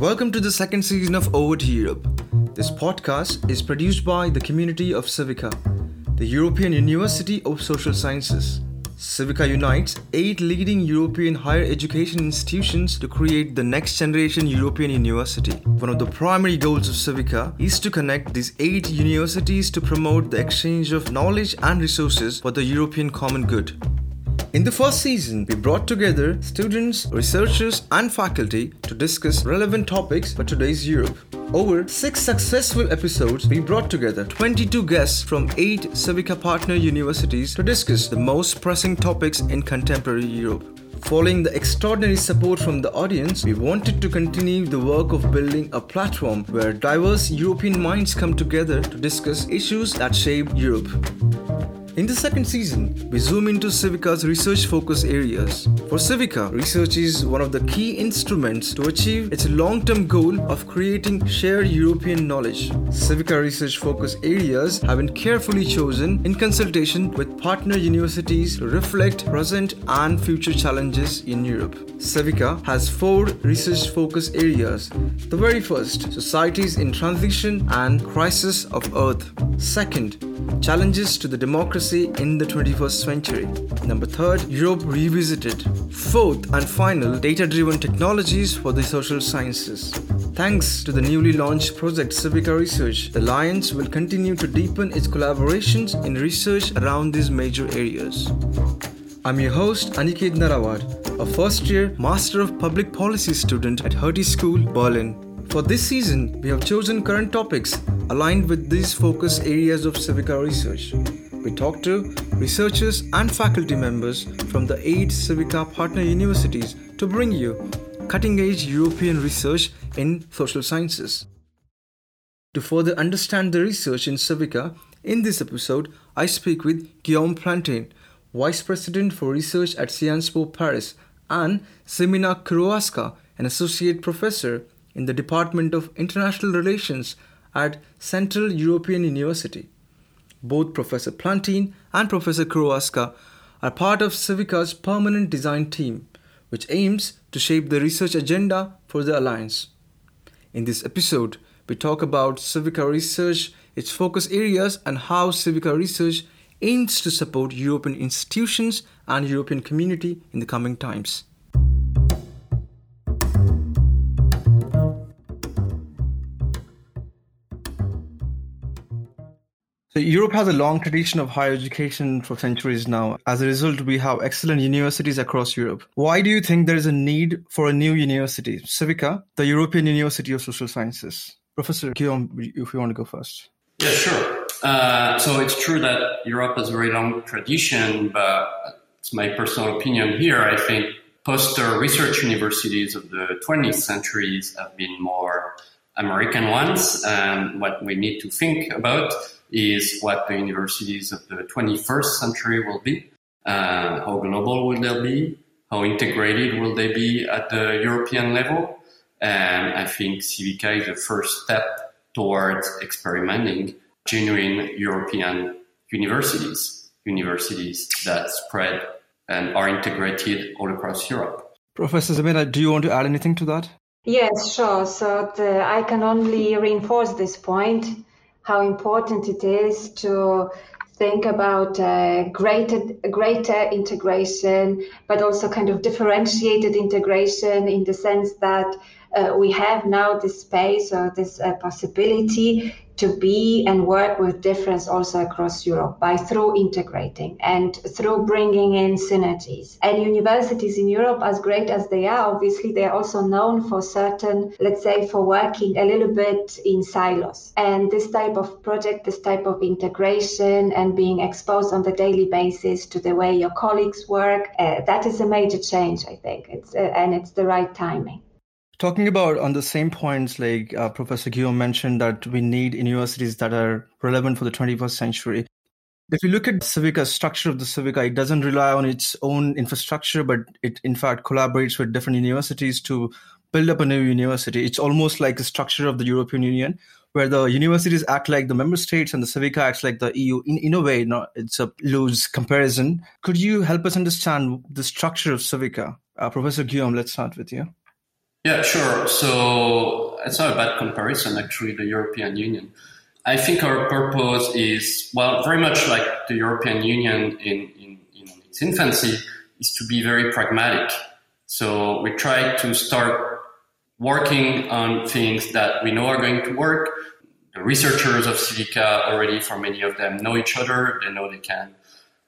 Welcome to the second season of Over to Europe. This podcast is produced by the community of Civica, the European University of Social Sciences. Civica unites eight leading European higher education institutions to create the next generation European university. One of the primary goals of Civica is to connect these eight universities to promote the exchange of knowledge and resources for the European common good. In the first season, we brought together students, researchers, and faculty to discuss relevant topics for today's Europe. Over six successful episodes, we brought together 22 guests from eight Civica partner universities to discuss the most pressing topics in contemporary Europe. Following the extraordinary support from the audience, we wanted to continue the work of building a platform where diverse European minds come together to discuss issues that shape Europe. In the second season, we zoom into Civica's research focus areas. For Civica, research is one of the key instruments to achieve its long term goal of creating shared European knowledge. Civica research focus areas have been carefully chosen in consultation with partner universities to reflect present and future challenges in Europe. Civica has four research focus areas. The very first, societies in transition and crisis of Earth. Second, challenges to the democracy in the 21st century. Number third, Europe revisited. Fourth and final, data driven technologies for the social sciences. Thanks to the newly launched project Civica Research, the Alliance will continue to deepen its collaborations in research around these major areas. I'm your host, Aniket Narawad, a first year Master of Public Policy student at Hertie School, Berlin. For this season, we have chosen current topics aligned with these focus areas of Civica research. We talked to researchers and faculty members from the eight Civica partner universities to bring you cutting edge European research in social sciences. To further understand the research in Civica, in this episode, I speak with Guillaume Plantin, Vice President for Research at Sciences Po Paris, and Xymena Kurowska, an Associate Professor in the Department of International Relations at Central European University. Both Professor Plantin and Professor Kurowska are part of Civica's permanent design team, which aims to shape the research agenda for the Alliance. In this episode, we talk about Civica research, its focus areas, and how Civica research aims to support European institutions and European community in the coming times. Europe has a long tradition of higher education for centuries now. As a result, we have excellent universities across Europe. Why do you think there is a need for a new university, Civica, the European University of Social Sciences? Professor Guillaume, if you want to go first. Yeah, sure. Uh, so it's true that Europe has a very long tradition, but it's my personal opinion here. I think poster research universities of the 20th centuries have been more American ones. And what we need to think about is what the universities of the 21st century will be. Uh, how global will they be? How integrated will they be at the European level? And I think Civica is the first step towards experimenting genuine European universities, universities that spread and are integrated all across Europe. Professor Xymena, do you want to add anything to that? Yes, sure. So the, I can only reinforce this point how important it is to think about greater greater integration, but also kind of differentiated integration in the sense that uh, we have now this space or this uh, possibility to be and work with difference also across Europe by through integrating and through bringing in synergies. And universities in Europe, as great as they are, obviously they are also known for certain, let's say, for working a little bit in silos. And this type of project, this type of integration and being exposed on the daily basis to the way your colleagues work, uh, that is a major change, I think. It's uh, and it's the right timing. Talking about on the same points, like uh, Professor Guillaume mentioned, that we need universities that are relevant for the 21st century. If you look at Civica's structure of the Civica, it doesn't rely on its own infrastructure, but it in fact collaborates with different universities to build up a new university. It's almost like the structure of the European Union, where the universities act like the member states and the Civica acts like the EU. In, in a way, not, it's a loose comparison. Could you help us understand the structure of Civica? Uh, Professor Guillaume, let's start with you. Yeah, sure. So it's not a bad comparison, actually, the European Union. I think our purpose is, well, very much like the European Union in, in, in its infancy, is to be very pragmatic. So we try to start working on things that we know are going to work. The researchers of Civica already, for many of them, know each other. They know they can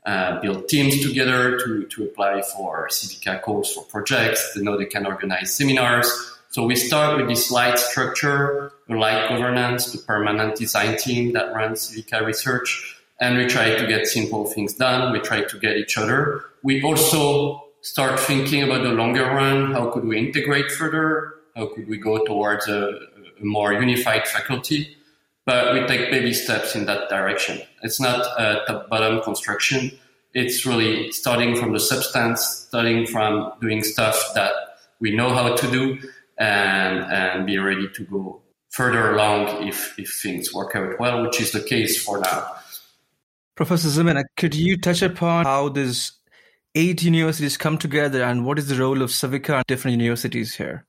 uh, build teams together to, to apply for Civica calls for projects. They know they can organize seminars. So we start with this light structure, light governance, the permanent design team that runs Civica research. And we try to get simple things done. We try to get each other. We also start thinking about the longer run. How could we integrate further? How could we go towards a, a more unified faculty? But we take baby steps in that direction. It's not a top bottom construction. It's really starting from the substance, starting from doing stuff that we know how to do and, and be ready to go further along if, if things work out well, which is the case for now. Professor Xymena, could you touch upon how these eight universities come together and what is the role of Civica and different universities here?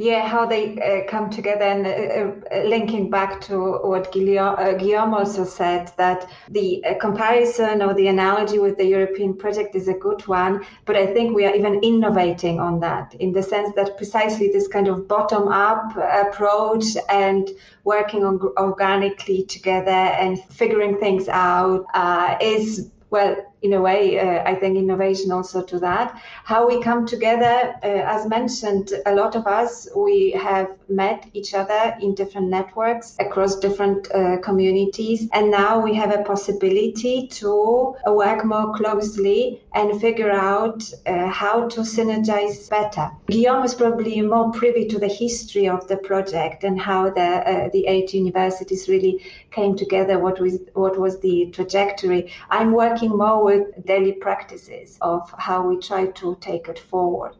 Yeah, how they uh, come together and uh, uh, linking back to what Guillaume, uh, Guillaume, also said that the uh, comparison or the analogy with the European project is a good one, but I think we are even innovating on that in the sense that precisely this kind of bottom up approach and working on organically together and figuring things out uh, is well in a way, uh, I think innovation also to that. How we come together, uh, as mentioned, a lot of us, we have met each other in different networks across different uh, communities. And now we have a possibility to work more closely and figure out uh, how to synergize better. Guillaume is probably more privy to the history of the project and how the, uh, the eight universities really came together, what was, what was the trajectory. I'm working more with daily practices of how we try to take it forward.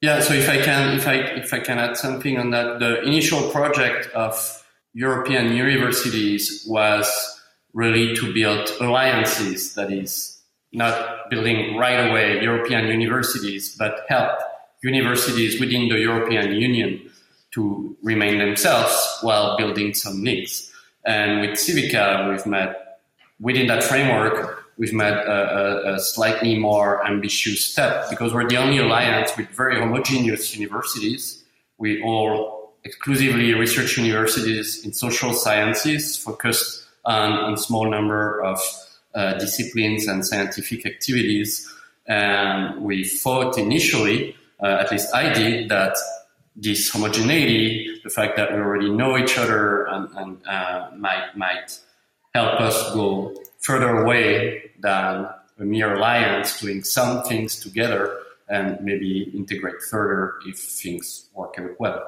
Yeah, so if I can, if I if I can add something on that, the initial project of European universities was really to build alliances. That is, not building right away European universities, but help universities within the European Union to remain themselves while building some links. And with Civica, we've met within that framework we've made a, a, a, slightly more ambitious step because we're the only alliance with very homogeneous universities. We all exclusively research universities in social sciences focused on a small number of uh, disciplines and scientific activities. And we thought initially, uh, at least I did, that this homogeneity, the fact that we already know each other and, and uh, might, might help us go further away than a mere alliance doing some things together and maybe integrate further if things work out well.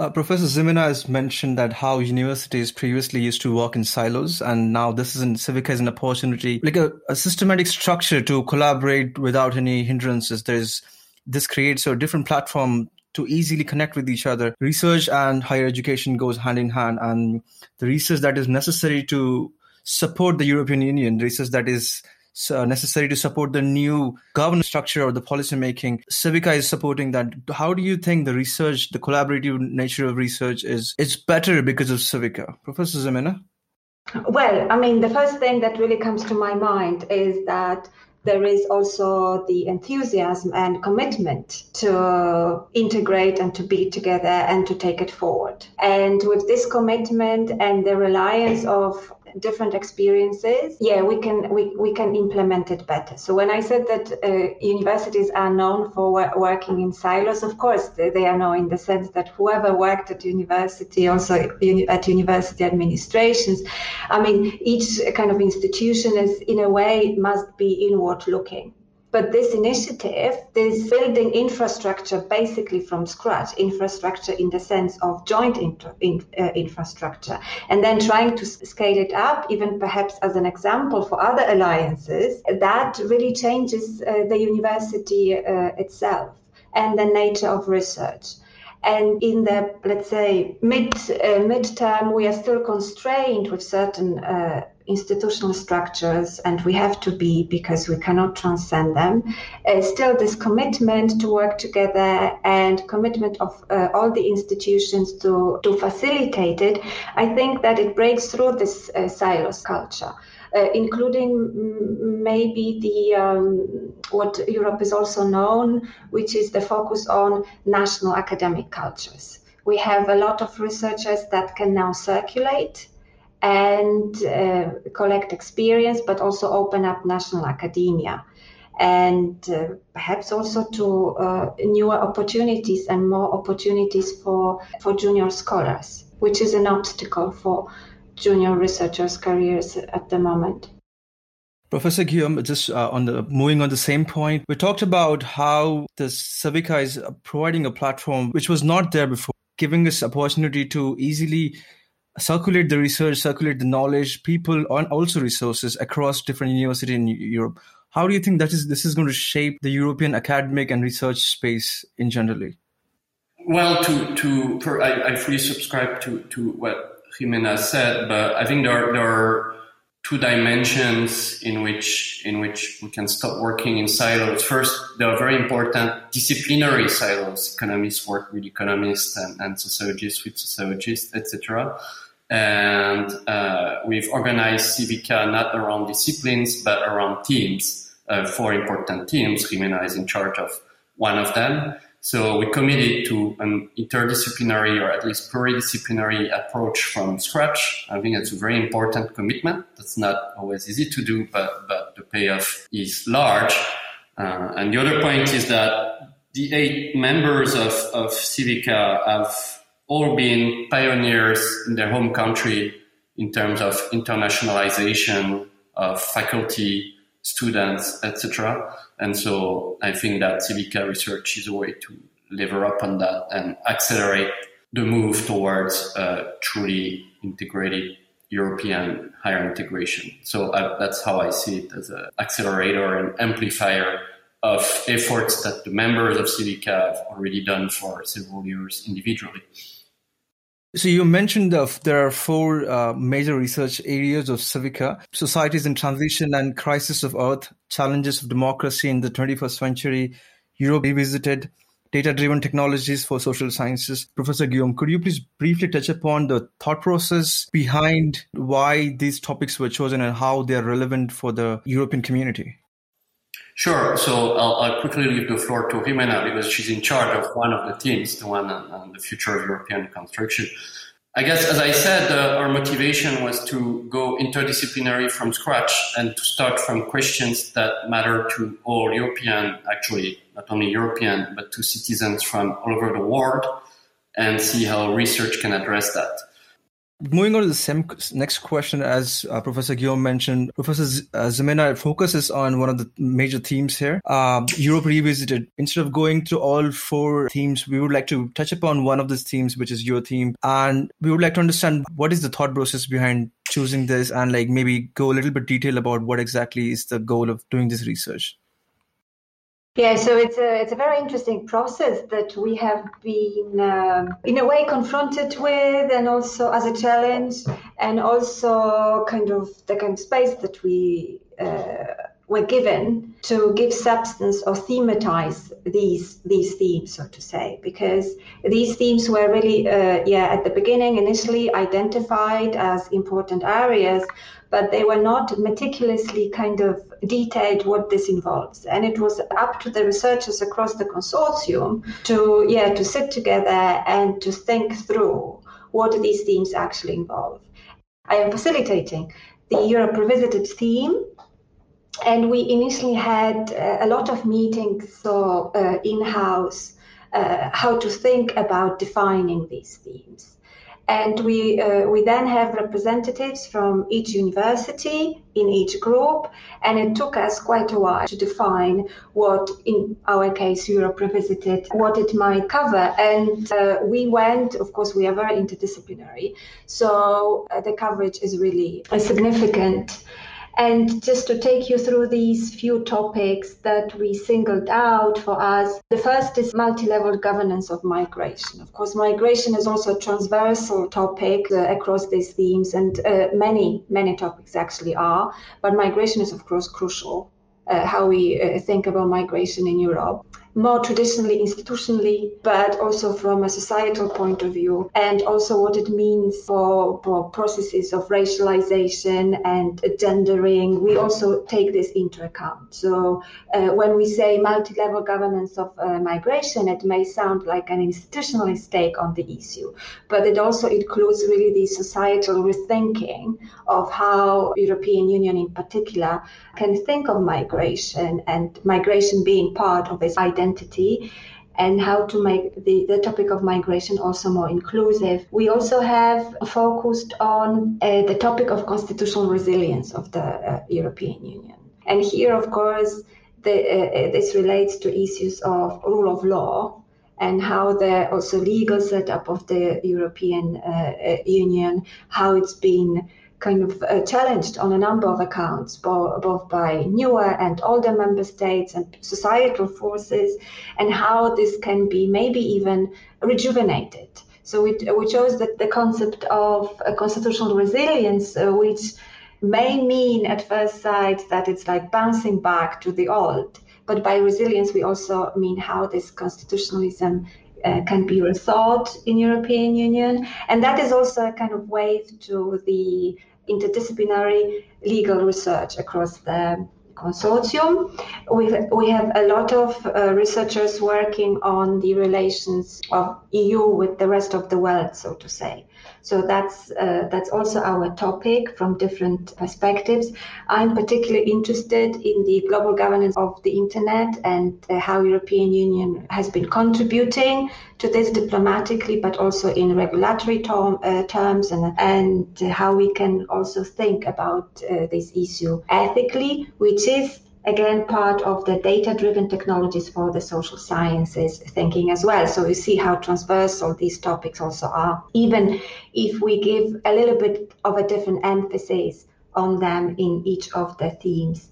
Uh, Professor Xymena has mentioned that how universities previously used to work in silos, and now this is in Civic is an opportunity, like a, a systematic structure to collaborate without any hindrances. There's this creates a different platform to easily connect with each other. Research and higher education goes hand in hand, and the research that is necessary to support the European Union, research that is uh, necessary to support the new governance structure or the policy making. Civica is supporting that. How do you think the research, the collaborative nature of research is it's better because of Civica? Professor Xymena? Well, I mean, the first thing that really comes to my mind is that there is also the enthusiasm and commitment to integrate and to be together and to take it forward. And with this commitment and the reliance of different experiences yeah we can we, we can implement it better. So when i said that uh, universities are known for working in silos of course they, they, are known in the sense that whoever worked at university also at university administrations i mean each kind of institution is in a way must be inward looking but this initiative, this building infrastructure basically from scratch, infrastructure in the sense of joint inter, in, uh, infrastructure, and then trying to scale it up, even perhaps as an example for other alliances, that really changes uh, the university uh, itself and the nature of research. And in the, let's say, mid uh, midterm, we are still constrained with certain uh, institutional structures, and we have to be because we cannot transcend them, uh, still this commitment to work together and commitment of uh, all the institutions to, to facilitate it, I think that it breaks through this uh, silos culture. Uh, including maybe the um, what Europe is also known, which is the focus on national academic cultures. We have a lot of researchers that can now circulate and uh, collect experience, but also open up national academia and uh, perhaps also to uh, newer opportunities and more opportunities for, for junior scholars, which is an obstacle for junior researchers' careers at the moment. Professor Guillaume, just uh, on the moving on the same point, we talked about how the Civica is providing a platform which was not there before, giving us opportunity to easily circulate the research, circulate the knowledge, people, and also resources across different universities in Europe. How do you think that is this is going to shape the European academic and research space in generally? Well, to to for, I, I fully subscribe to to what Xymena said, but I think there are, there are two dimensions in which in which we can stop working in silos. First, there are very important disciplinary silos. Economists work with economists and, and sociologists with sociologists, etc. And uh, we've organized Civica not around disciplines, but around teams, uh, four important teams. Xymena is in charge of one of them. So we committed to an interdisciplinary or at least pluridisciplinary approach from scratch. I think it's a very important commitment. That's not always easy to do, but, but the payoff is large. Uh, and the other point is that the eight members of, of Civica have all been pioneers in their home country in terms of internationalization of faculty, students, etc. And so I think that Civica research is a way to lever up on that and accelerate the move towards truly integrated European higher integration. So I, that's how I see it as an accelerator and amplifier of efforts that the members of Civica have already done for several years individually. So you mentioned that there are four uh, major research areas of Civica: societies in transition and crisis of Earth, challenges of democracy in the 21st century, Europe revisited, data-driven technologies for social sciences. Professor Guillaume, could you please briefly touch upon the thought process behind why these topics were chosen and how they are relevant for the European community? Sure. So I'll, I'll, quickly leave the floor to Xymena because she's in charge of one of the teams, the one on, on the future of European construction. I guess, as I said, uh, our motivation was to go interdisciplinary from scratch and to start from questions that matter to all European, actually, not only European, but to citizens from all over the world and see how research can address that. Moving on to the next question, as uh, Professor Guillaume mentioned, Professor Z- uh, focuses on one of the major themes here, uh, Europe Revisited. Instead of going through all four themes, we would like to touch upon one of these themes, which is your theme. And we would like to understand what is the thought process behind choosing this and like maybe go a little bit detail about what exactly is the goal of doing this research. Yeah, so it's a it's a very interesting process that we have been um, in a way confronted with, and also as a challenge, and also kind of the kind of space that we uh, were given to give substance or thematize these these themes, so to say, because these themes were really uh, yeah at the beginning initially identified as important areas, but they were not meticulously kind of detailed what this involves. And it was up to the researchers across the consortium to, yeah, to sit together and to think through what these themes actually involve. I am facilitating the Europe Revisited theme. And we initially had uh, a lot of meetings so uh, in-house uh, how to think about defining these themes. And we uh, we then have representatives from each university in each group and it took us quite a while to define what in our case europe revisited what it might cover. And uh, we went of course we are very interdisciplinary so uh, the coverage is really a significant And just to take you through these few topics that we singled out for us, the first is multi level governance of migration. Of course, migration is also a transversal topic uh, across these themes, and uh, many, many topics actually are, but migration is, of course, crucial. Uh, how we uh, think about migration in Europe more traditionally institutionally, but also from a societal point of view, and also what it means for, for processes of racialization and gendering. We also take this into account. So uh, when we say multi-level governance of uh, migration, it may sound like an institutionalist take on the issue, but it also includes really the societal rethinking of how European Union in particular can think of migration and migration being part of its identity identity and how to make the, the topic of migration also more inclusive. We also have focused on uh, the topic of constitutional resilience of the uh, European Union. And here, of course, the, uh, this relates to issues of rule of law and how the also legal setup of the European uh, uh, Union, how it's been kind of uh, challenged on a number of accounts, both, both by newer and older member states and societal forces, and how this can be maybe even rejuvenated. So we, we chose the, the concept of constitutional resilience, uh, which may mean at first sight that it's like bouncing back to the old. But by resilience, we also mean how this constitutionalism uh, can be rethought in European Union, and that is also a kind of wave to the interdisciplinary legal research across the consortium. We, we have a lot of uh, researchers working on the relations of EU with the rest of the world, so to say. So that's uh, that's also our topic from different perspectives. I'm particularly interested in the global governance of the internet and uh, how European Union has been contributing to this diplomatically, but also in regulatory uh, terms, and and how we can also think about uh, this issue ethically, which is again part of the data driven technologies for the social sciences thinking as well. So you see how transversal these topics also are, even if we give a little bit of a different emphasis on them in each of the themes.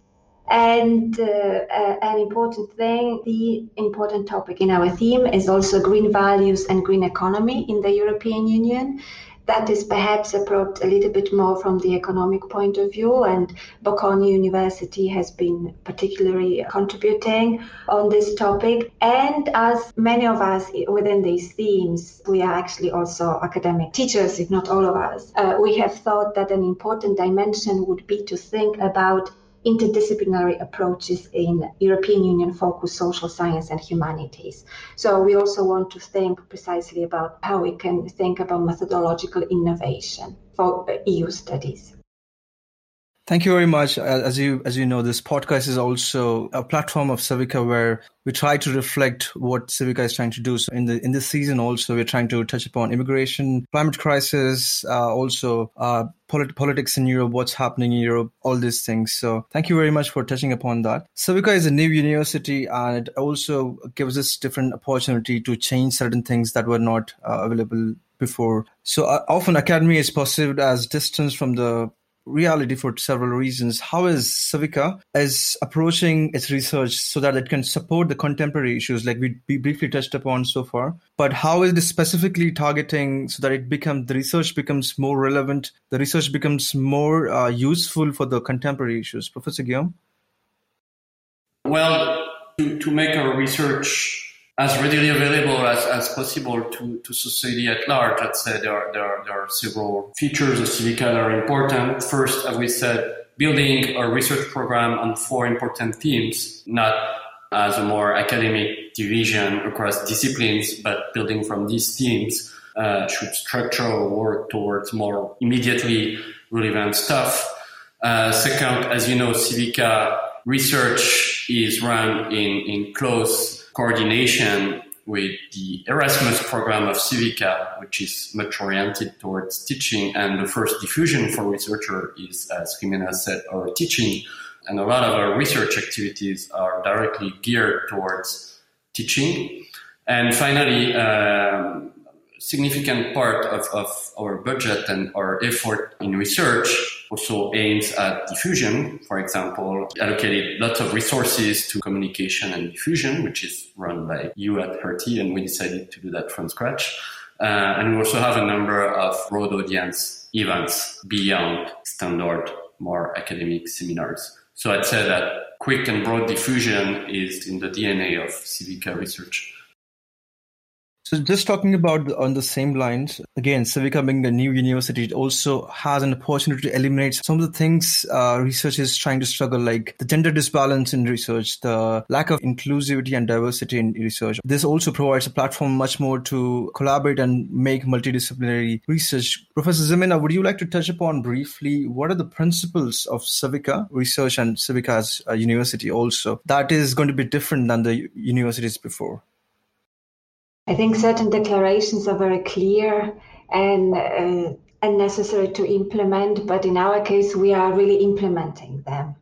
And uh, uh, an important thing, the important topic in our theme is also green values and green economy in the European Union that is perhaps approached a little bit more from the economic point of view. And Bocconi University has been particularly contributing on this topic. And as many of us within these themes, we are actually also academic teachers, if not all of us, uh, we have thought that an important dimension would be to think about interdisciplinary approaches in European Union focused social science and humanities. So we also want to think precisely about how we can think about methodological innovation for uh, EU studies. Thank you very much. As you as you know, this podcast is also a platform of Civica where we try to reflect what Civica is trying to do. So in the in this season, also we're trying to touch upon immigration, climate crisis, uh, also uh, polit- politics in Europe, what's happening in Europe, all these things. So thank you very much for touching upon that. Civica is a new university, and it also gives us different opportunity to change certain things that were not uh, available before. So uh, often academy is perceived as distance from the reality for several reasons. How is Civica is approaching its research so that it can support the contemporary issues like we, we briefly touched upon so far? But how is it specifically targeting so that it becomes the research becomes more relevant, the research becomes more uh, useful for the contemporary issues? Professor Guillaume? Well, to, to make our research as readily available as, as possible to, to society at large. I'd say there are, there, are, there are several features of Civica that are important. First, as we said, building a research program on four important themes, not as a more academic division across disciplines, but building from these themes uh, should structure our work towards more immediately relevant stuff. Uh, second, as you know, Civica research is run in, in close coordination with the Erasmus program of Civica, which is much oriented towards teaching. And the first diffusion for researcher is, as Xymena said, our teaching. And a lot of our research activities are directly geared towards teaching. And finally, um, significant part of, of our budget and our effort in research also aims at diffusion. For example, allocated lots of resources to communication and diffusion, which is run by you at Hertie, and we decided to do that from scratch. Uh, and we also have a number of broad audience events beyond standard, more academic seminars. So I'd say that quick and broad diffusion is in the DNA of Civica research. So just talking about on the same lines, again, Civica being a new university, it also has an opportunity to eliminate some of the things uh, research is trying to struggle, like the gender disbalance in research, the lack of inclusivity and diversity in research. This also provides a platform much more to collaborate and make multidisciplinary research. Professor Xymena, would you like to touch upon briefly what are the principles of Civica research and Civica as a university also that is going to be different than the universities before? I think certain declarations are very clear and uh, and necessary to implement, but in our case, we are really implementing them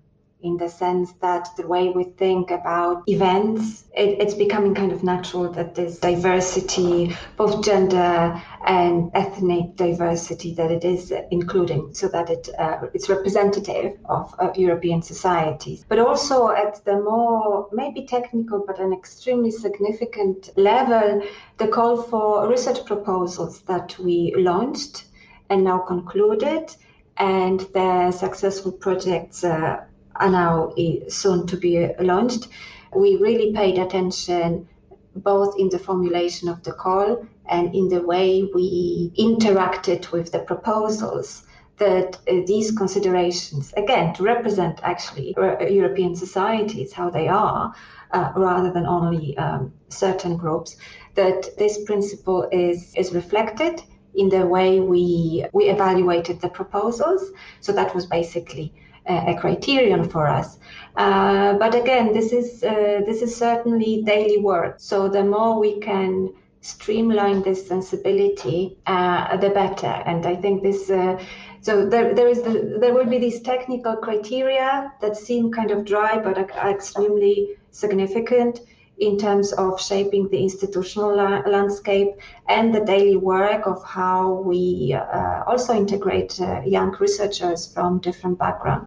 in the sense that the way we think about events, it, it's becoming kind of natural that there's diversity, both gender and ethnic diversity, that it is including, so that it uh, it's representative of, of European societies. But also at the more maybe technical but an extremely significant level, the call for research proposals that we launched and now concluded and the successful projects uh, are now soon to be launched. We really paid attention both in the formulation of the call and in the way we interacted with the proposals that uh, these considerations, again, to represent actually uh, European societies, how they are, uh, rather than only um, certain groups, that this principle is, is reflected in the way we, we evaluated the proposals. So that was basically a criterion for us. Uh, but again, this is uh, this is certainly daily work. So the more we can streamline this sensibility, uh, the better. And I think this. Uh, so there, there is the, there will be these technical criteria that seem kind of dry but are extremely significant in terms of shaping the institutional la- landscape and the daily work of how we uh, also integrate uh, young researchers from different backgrounds.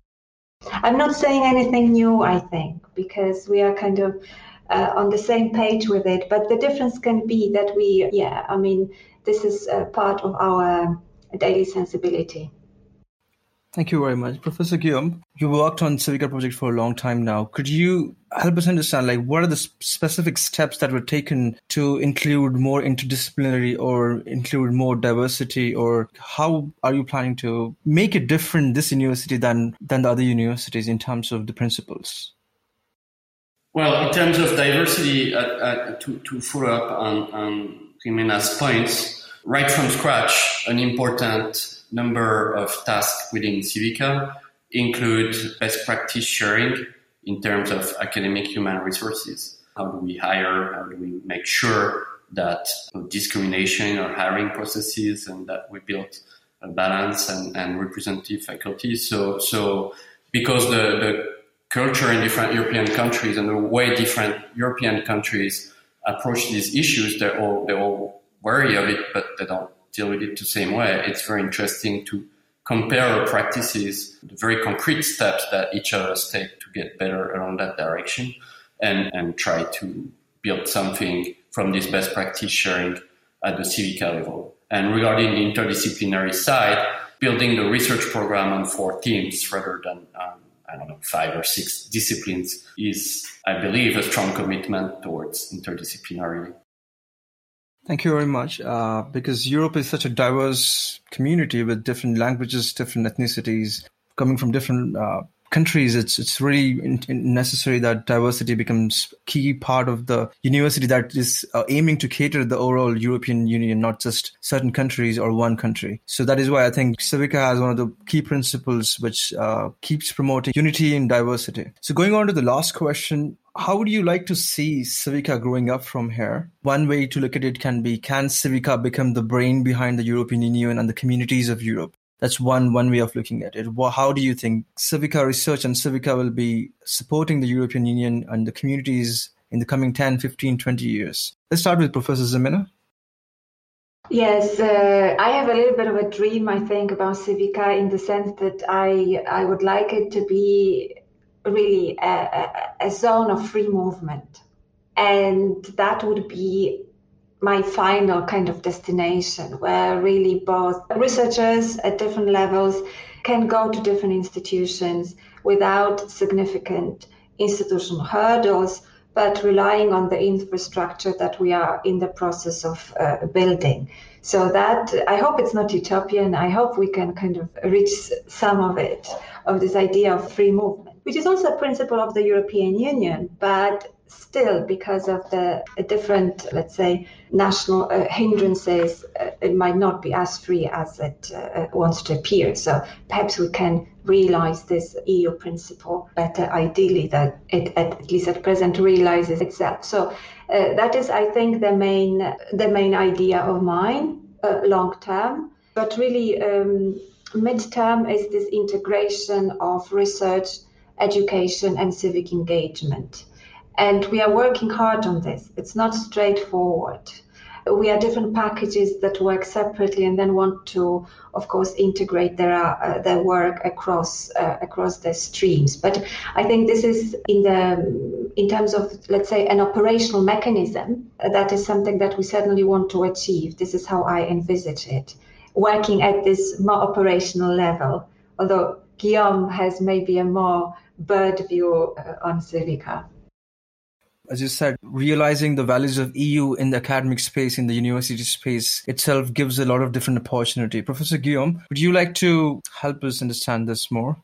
I'm not saying anything new, I think, because we are kind of uh, on the same page with it. But the difference can be that we, yeah, I mean, this is part of our daily sensibility. Thank you very much. Professor Guillaume, you worked on Civica project for a long time now. Could you help us understand, like, what are the specific steps that were taken to include more interdisciplinary or include more diversity, or how are you planning to make it different this university than, than the other universities in terms of the principles? Well, in terms of diversity, uh, uh, to, to follow up on, Xymena's points, right from scratch, an important number of tasks within Civica include best practice sharing in terms of academic human resources. How do we hire? How do we make sure that discrimination or hiring processes and that we build a balance and, and representative faculty. So, so because the, the culture in different European countries and the way different European countries approach these issues, they're all, they're all wary of it, but they don't deal with it the same way, it's very interesting to compare practices, the very concrete steps that each of us take to get better along that direction, and, and try to build something from this best practice sharing at the Civica level. And regarding the interdisciplinary side, building the research program on four teams rather than um, I don't know, five or six disciplines is, I believe, a strong commitment towards interdisciplinarity. Thank you very much. Uh, because Europe is such a diverse community with different languages, different ethnicities, coming from different uh, countries, it's it's really in, in necessary that diversity becomes key part of the university that is uh, aiming to cater the overall European Union, not just certain countries or one country. So that is why I think Civica has one of the key principles which uh, keeps promoting unity and diversity. So going on to the last question, how would you like to see Civica growing up from here? One way to look at it can be can Civica become the brain behind the European Union and the communities of Europe? That's one one way of looking at it. How do you think Civica research and Civica will be supporting the European Union and the communities in the coming 10, 15, 20 years? Let's start with Professor Xymena. Yes, uh, I have a little bit of a dream, I think, about Civica in the sense that I I would like it to be really a, a, zone of free movement, and that would be my final kind of destination where really both researchers at different levels can go to different institutions without significant institutional hurdles, but relying on the infrastructure that we are in the process of uh, building. So that I hope it's not utopian. I hope we can kind of reach some of it, of this idea of free movement, which is also a principle of the European Union, but still because of the different, let's say, national uh, hindrances, uh, it might not be as free as it uh, wants to appear. So perhaps we can realize this EU principle better, ideally, that it at least at present realizes itself. So uh, that is, I think, the main the main idea of mine, uh, long term. But really, um, midterm is this integration of research, education, and civic engagement. And we are working hard on this. It's not straightforward. We are different packages that work separately and then want to, of course, integrate their, uh, their work across uh, across the streams. But I think this is in the in terms of let's say an operational mechanism. That is something that we certainly want to achieve. This is how I envisage it, working at this more operational level. Although Guillaume has maybe a more bird view uh, on Civica as you said, realizing the values of EU in the academic space, in the university space itself gives a lot of different opportunity. Professor Guillaume, would you like to help us understand this more?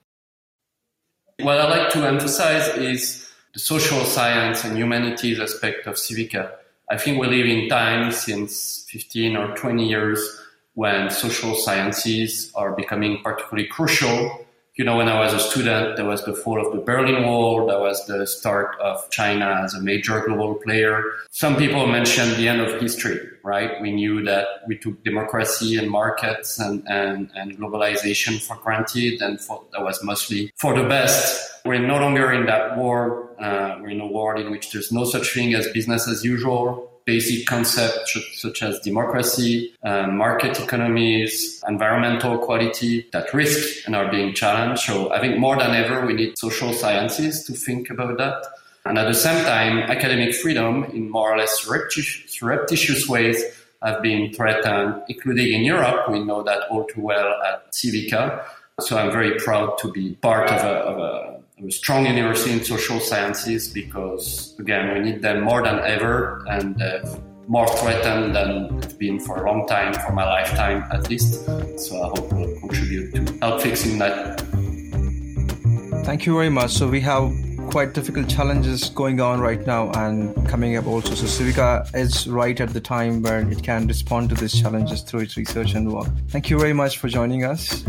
What I'd like to emphasize is the social science and humanities aspect of Civica. I think we live in times since 15 or 20 years when social sciences are becoming particularly crucial you know, when I was a student, there was the fall of the Berlin Wall. That was the start of China as a major global player. Some people mentioned the end of history, right? We knew that we took democracy and markets and, and, and globalization for granted and for, that was mostly for the best. We're no longer in that world. Uh, we're in a world in which there's no such thing as business as usual basic concepts such as democracy, um, market economies, environmental quality that risk and are being challenged. So I think more than ever, we need social sciences to think about that. And at the same time, academic freedom in more or less surreptitious ways have been threatened, including in Europe. We know that all too well at Civica. So I'm very proud to be part of a, of a strong university in social sciences because, again, we need them more than ever and uh, more threatened than it's been for a long time, for my lifetime at least. So I hope we'll contribute to help fixing that. Thank you very much. So we have quite difficult challenges going on right now and coming up also. So Civica is right at the time where it can respond to these challenges through its research and work. Thank you very much for joining us.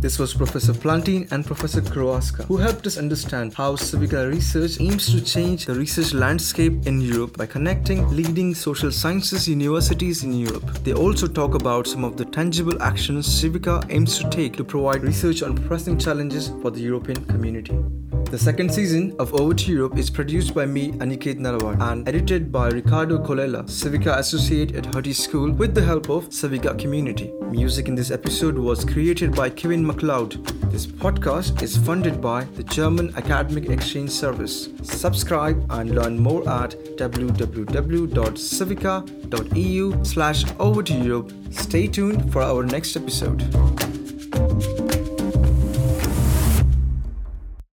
This was Professor Plantin and Professor Kurowska, who helped us understand how Civica research aims to change the research landscape in Europe by connecting leading social sciences universities in Europe. They also talk about some of the tangible actions Civica aims to take to provide research on pressing challenges for the European community. The second season of Over to Europe is produced by me, Aniket Nalawad, and edited by Ricardo Colella, Civica Associate at Hertie School, with the help of Civica Community. Music in this episode was created by Kevin MacLeod. This podcast is funded by the German Academic Exchange Service. Subscribe and learn more at www.civica.eu slash over to Europe. Stay tuned for our next episode.